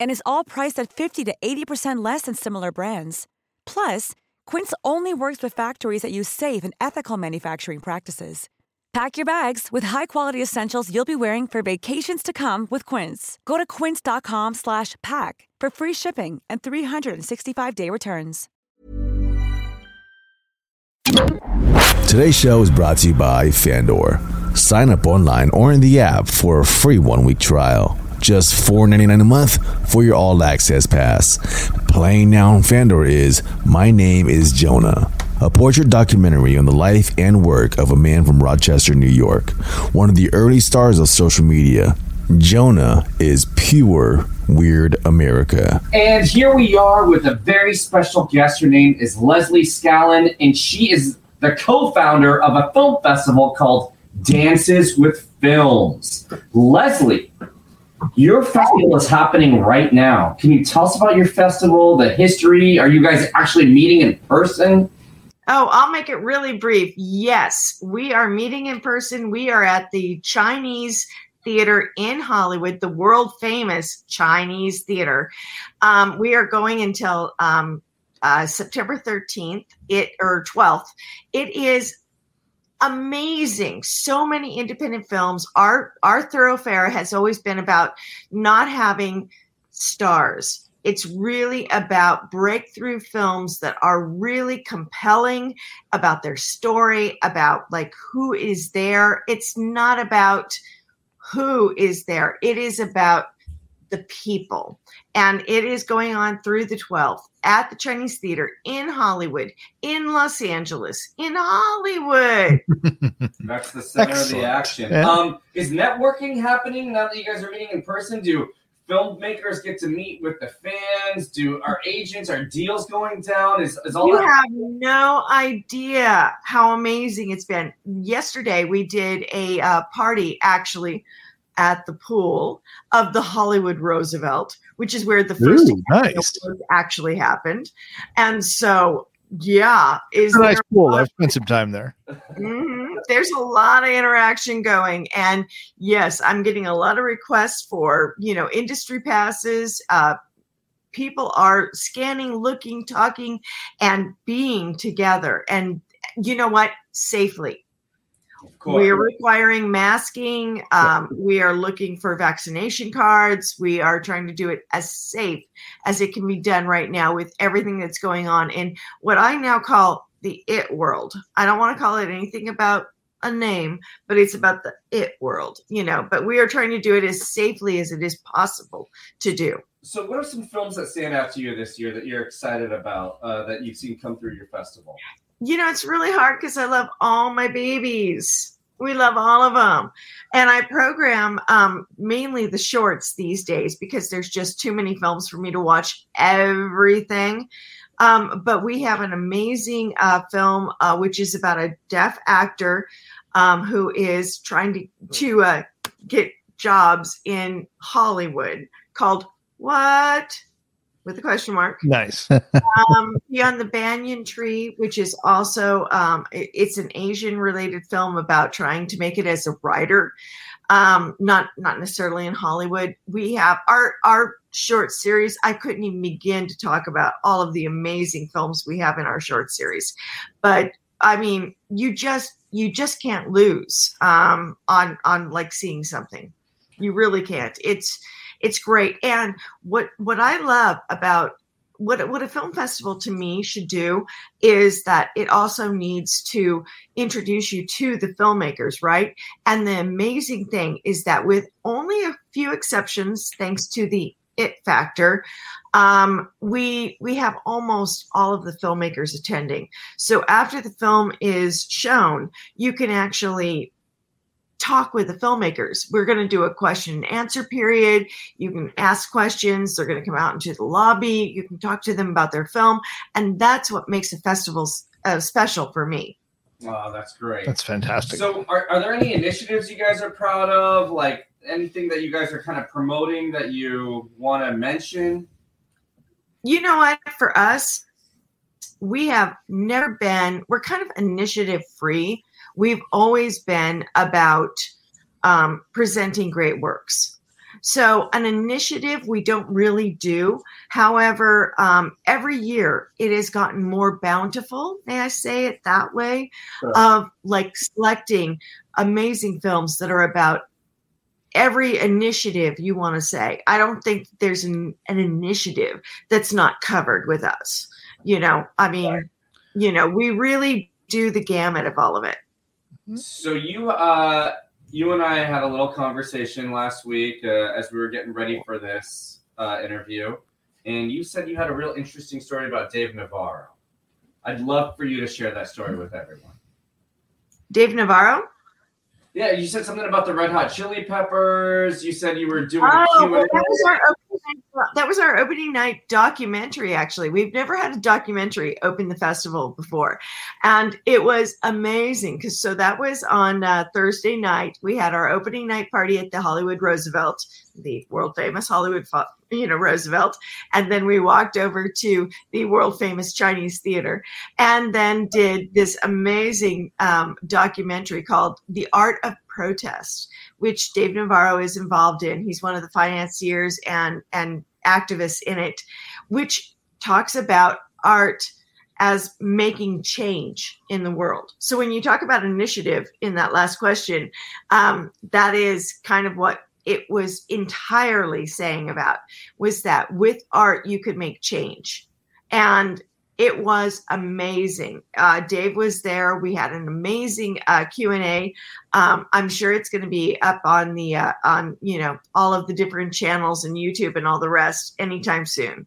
And is all priced at 50 to 80% less than similar brands. Plus, Quince only works with factories that use safe and ethical manufacturing practices. Pack your bags with high-quality essentials you'll be wearing for vacations to come with Quince. Go to quince.com/pack for free shipping and 365-day returns. Today's show is brought to you by Fandor. Sign up online or in the app for a free one week trial. Just $4.99 a month for your all access pass. Playing now on Fandor is My Name is Jonah, a portrait documentary on the life and work of a man from Rochester, New York, one of the early stars of social media. Jonah is pure weird America. And here we are with a very special guest. Her name is Leslie Scallon, and she is the co founder of a film festival called Dances with Films. Leslie, your festival is happening right now. Can you tell us about your festival, the history? Are you guys actually meeting in person? Oh, I'll make it really brief. Yes, we are meeting in person. We are at the Chinese Theater in Hollywood, the world famous Chinese Theater. Um, we are going until um, uh, September 13th, it or 12th. It is amazing. So many independent films. Our our thoroughfare has always been about not having stars. It's really about breakthrough films that are really compelling about their story about like who is there. It's not about who is there. It is about the people and it is going on through the 12th at the Chinese Theater in Hollywood, in Los Angeles, in Hollywood. That's the center of the action. Yeah. Um, is networking happening now that you guys are meeting in person? Do filmmakers get to meet with the fans? Do our agents, our deals going down? Is, is all You that? have no idea how amazing it's been. Yesterday, we did a uh, party actually at the pool of the Hollywood Roosevelt, which is where the first Ooh, nice. actually happened. And so, yeah, is It's a nice pool. I've spent some time there. Mhm. There's a lot of interaction going, and yes, I'm getting a lot of requests for you know industry passes. Uh, people are scanning, looking, talking, and being together, and you know what? Safely. We're requiring masking. Um, we are looking for vaccination cards. We are trying to do it as safe as it can be done right now with everything that's going on in what I now call the it world. I don't want to call it anything about a name, but it's about the it world, you know. But we are trying to do it as safely as it is possible to do. So, what are some films that stand out to you this year that you're excited about uh, that you've seen come through your festival? You know, it's really hard because I love all my babies. We love all of them. And I program um, mainly the shorts these days because there's just too many films for me to watch everything. Um, but we have an amazing uh, film, uh, which is about a deaf actor um, who is trying to, to uh, get jobs in Hollywood called What? With a question mark Nice. um, Beyond the Banyan Tree, which is also um, it- it's an Asian related film about trying to make it as a writer, um, not not necessarily in Hollywood. We have our our short series. I couldn't even begin to talk about all of the amazing films we have in our short series, but I mean, you just you just can't lose um, on on like seeing something. You really can't. It's it's great. And what what I love about what what a film festival to me should do is that it also needs to introduce you to the filmmakers, right? And the amazing thing is that with only a few exceptions, thanks to the it factor. Um, we we have almost all of the filmmakers attending. So after the film is shown, you can actually talk with the filmmakers. We're going to do a question and answer period. You can ask questions. They're going to come out into the lobby. You can talk to them about their film, and that's what makes the festivals uh, special for me. Wow, that's great. That's fantastic. So, are, are there any initiatives you guys are proud of? Like anything that you guys are kind of promoting that you want to mention? You know what? For us, we have never been, we're kind of initiative free. We've always been about um, presenting great works. So, an initiative we don't really do. However, um, every year it has gotten more bountiful, may I say it that way, Sure. of like selecting amazing films that are about every initiative you want to say. I don't think there's an, an initiative that's not covered with us. You know, I mean, you know, we really do the gamut of all of it. So you uh you and I had a little conversation last week uh, as we were getting ready for this uh, interview, and you said you had a real interesting story about Dave Navarro. I'd love for you to share that story with everyone. Dave Navarro? Yeah, you said something about the Red Hot Chili Peppers. You said you were doing a Oh, well, that was our that was our opening night documentary. Actually, we've never had a documentary open the festival before, and it was amazing because so that was on uh, Thursday night. We had our opening night party at the Hollywood Roosevelt, the world famous Hollywood, you know Roosevelt, and then we walked over to the world famous Chinese theater, and then did this amazing um, documentary called "The Art of Protest." Which Dave Navarro is involved in. He's one of the financiers and and activists in it, which talks about art as making change in the world. So when you talk about initiative in that last question, um, that is kind of what it was entirely saying about was that with art you could make change and it was amazing uh, dave was there we had an amazing uh, q&a um, i'm sure it's going to be up on the uh, on you know all of the different channels and youtube and all the rest anytime soon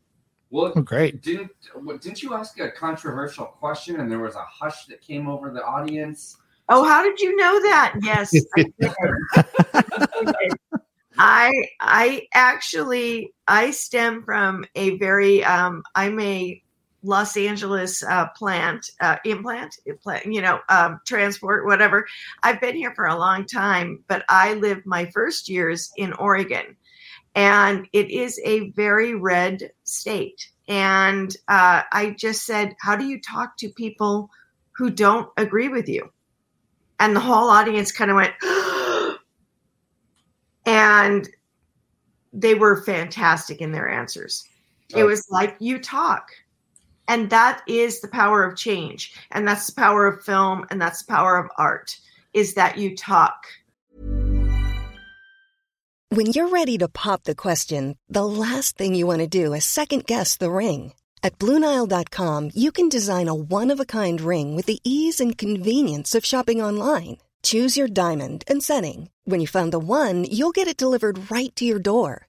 Well, Oh, great. didn't what, didn't you ask a controversial question and there was a hush that came over the audience? oh how did you know that yes I. I I actually I stem from a very um I'm a Los Angeles uh, plant uh, implant implant you know um, transport whatever I've been here for a long time but I lived my first years in Oregon and it is a very red state and uh, I just said how do you talk to people who don't agree with you and the whole audience kind of went and they were fantastic in their answers. It Oh. was like you talk. And that is the power of change. And that's the power of film and that's the power of art is that you talk. When you're ready to pop the question, the last thing you want to do is second guess the ring. At Bluenile.com, you can design a one of a kind ring with the ease and convenience of shopping online. Choose your diamond and setting. When you find the one, you'll get it delivered right to your door.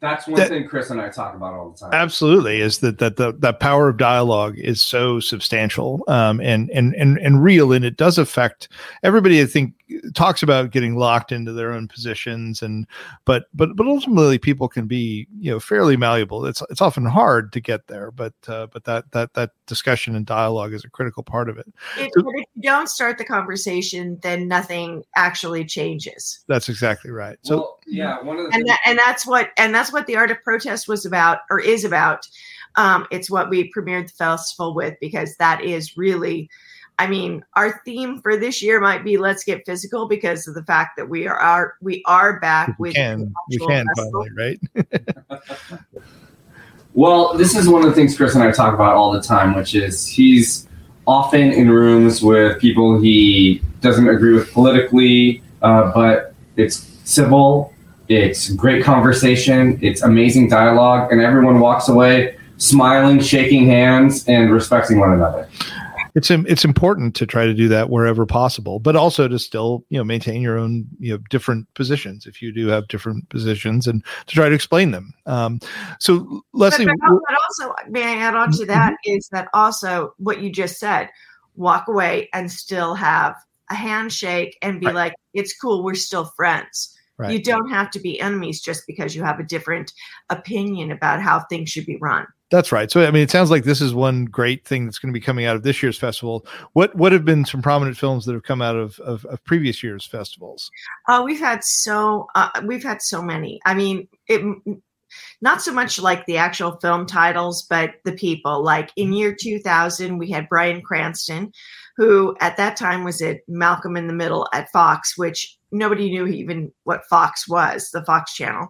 That's one That- thing Chris and I talk about all the time. Absolutely, is that that the that power of dialogue is so substantial um, and and and and real, and it does affect everybody. I think talks about getting locked into their own positions, and but but but ultimately, people can be you know fairly malleable. It's it's often hard to get there, but uh, but that that that discussion and dialogue is a critical part of it. If, but if you don't start the conversation, then nothing actually changes. That's exactly right. So well, yeah, one of the and that, and that's what and that's what the art of protest was about or is about um, it's what we premiered the festival with because that is really i mean our theme for this year might be let's get physical because of the fact that we are, are we are back we with can the we can festival. finally, right? Well, this is one of the things Chris and I talk about all the time, which is he's often in rooms with people he doesn't agree with politically, uh, but it's civil, it's great conversation, it's amazing dialogue, and everyone walks away smiling, shaking hands, and respecting one another. it's it's important to try to do that wherever possible, but also to still you know maintain your own you know different positions if you do have different positions and to try to explain them. Um, so Leslie, but, but, but also may i add on to that is that also what you just said walk away and still have a handshake and be Right. like it's cool we're still friends Right. you don't have to be enemies just because you have a different opinion about how things should be run that's right. So I mean, it sounds like this is one great thing that's going to be coming out of this year's festival. What what have been some prominent films that have come out of of, of previous years' festivals? Oh, we've had so uh, we've had so many. I mean, it not so much like the actual film titles, but the people. Like in year 2000, we had Bryan Cranston, who at that time was at Malcolm in the Middle at Fox, which nobody knew even what Fox was, the Fox channel.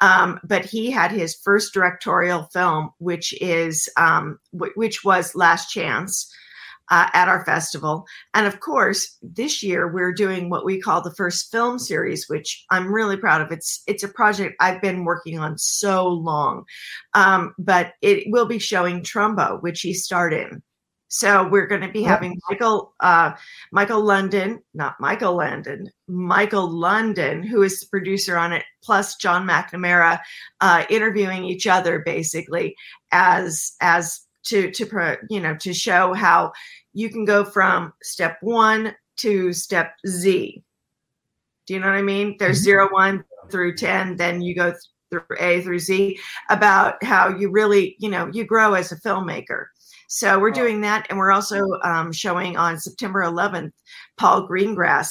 Um, but he had his first directorial film, which is um, w- which was Last Chance uh, at our festival. And of course, this year we're doing what we call the first film series, which I'm really proud of. It's it's a project I've been working on so long, um, but it will be showing Trumbo, which he starred in. So we're going to be having Michael uh, Michael London, not Michael Landon, Michael London, who is the producer on it, plus John McNamara, uh, interviewing each other basically as as to to pro, you know to show how you can go from step one to step Z. Do you know what I mean? There's zero, one through 10, then you go through A through Z about how you really, you know, you grow as a filmmaker. So we're doing that. And we're also um, showing on September 11th, Paul Greengrass.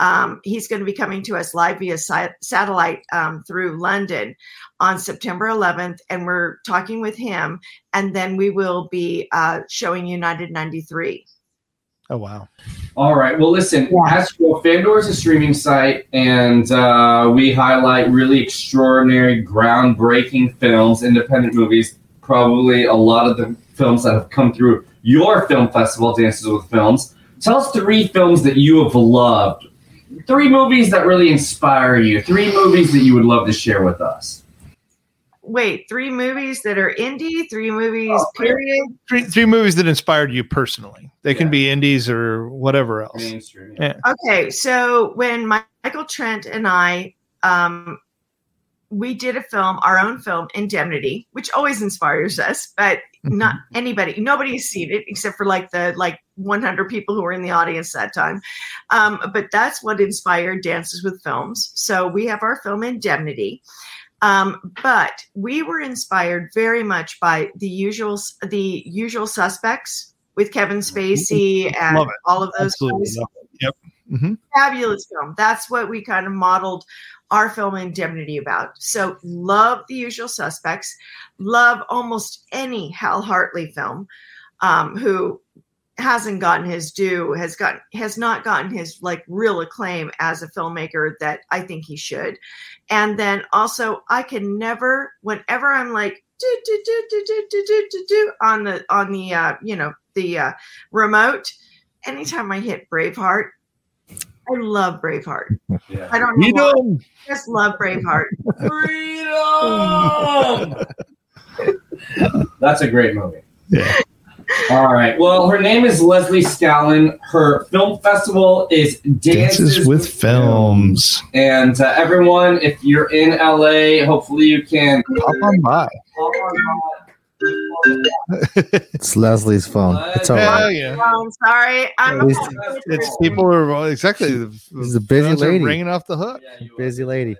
Um, he's going to be coming to us live via si- satellite um, through London on September 11th. And we're talking with him. And then we will be uh, showing United 93. Oh wow! All right. Well, listen. As well, Fandor is a streaming site, and uh, we highlight really extraordinary, groundbreaking films, independent movies. Probably a lot of the films that have come through your film festival, Dances with Films. Tell us three films that you have loved. Three movies that really inspire you. Three movies that you would love to share with us. Wait, three movies that are indie, three movies, period. Three three movies that inspired you personally. They can be indies or whatever else. Mainstream. Yeah. Okay, so when Michael Trent and I, um, we did a film, our own film, Indemnity, which always inspires us, but not anybody, nobody's seen it except for like the like 100 people who were in the audience that time. Um, but that's what inspired Dances with Films. So we have our film Indemnity. Um, but we were inspired very much by the usual the usual suspects with Kevin Spacey and all of those Absolutely. guys love it. Yep. Hmm fabulous film. That's what we kind of modeled our film Indemnity about. So love the usual suspects, love almost any Hal Hartley film, um, who hasn't gotten his due, has got has not gotten his like real acclaim as a filmmaker that I think he should. And then also, I can never, whenever I'm like do do do do do do do do do on the on the uh, you know the uh, remote, anytime I hit Braveheart, I love Braveheart. Yeah. I don't know. why. I just love Braveheart. Freedom! That's a great movie. Yeah. All right. Well, her name is Leslie Scallon. Her film festival is Dances, Dances with films. And uh, everyone, if you're in LA, hopefully you can Pop on by. Hop on It's Leslie's phone. It's all right. Yeah. Oh, I'm sorry. I'm He's, It's people are exactly. he's a busy are lady. ringing off the hook. Busy lady.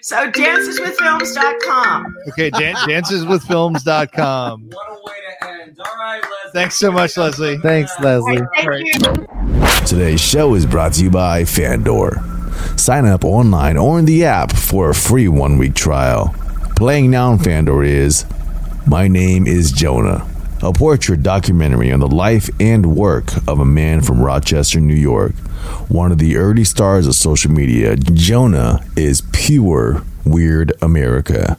so danceswithfilms.com. Okay, dan- danceswithfilms.com. What a way to end. All right, Leslie. Thanks so much, Leslie. Thanks, Leslie. Thank Right. you. Today's show is brought to you by Fandor. Sign up online or in the app for a free one week trial. Playing now on Fandor is My Name is Jonah, a portrait documentary on the life and work of a man from Rochester, New York. One of the early stars of social media, Jonah is pure weird America.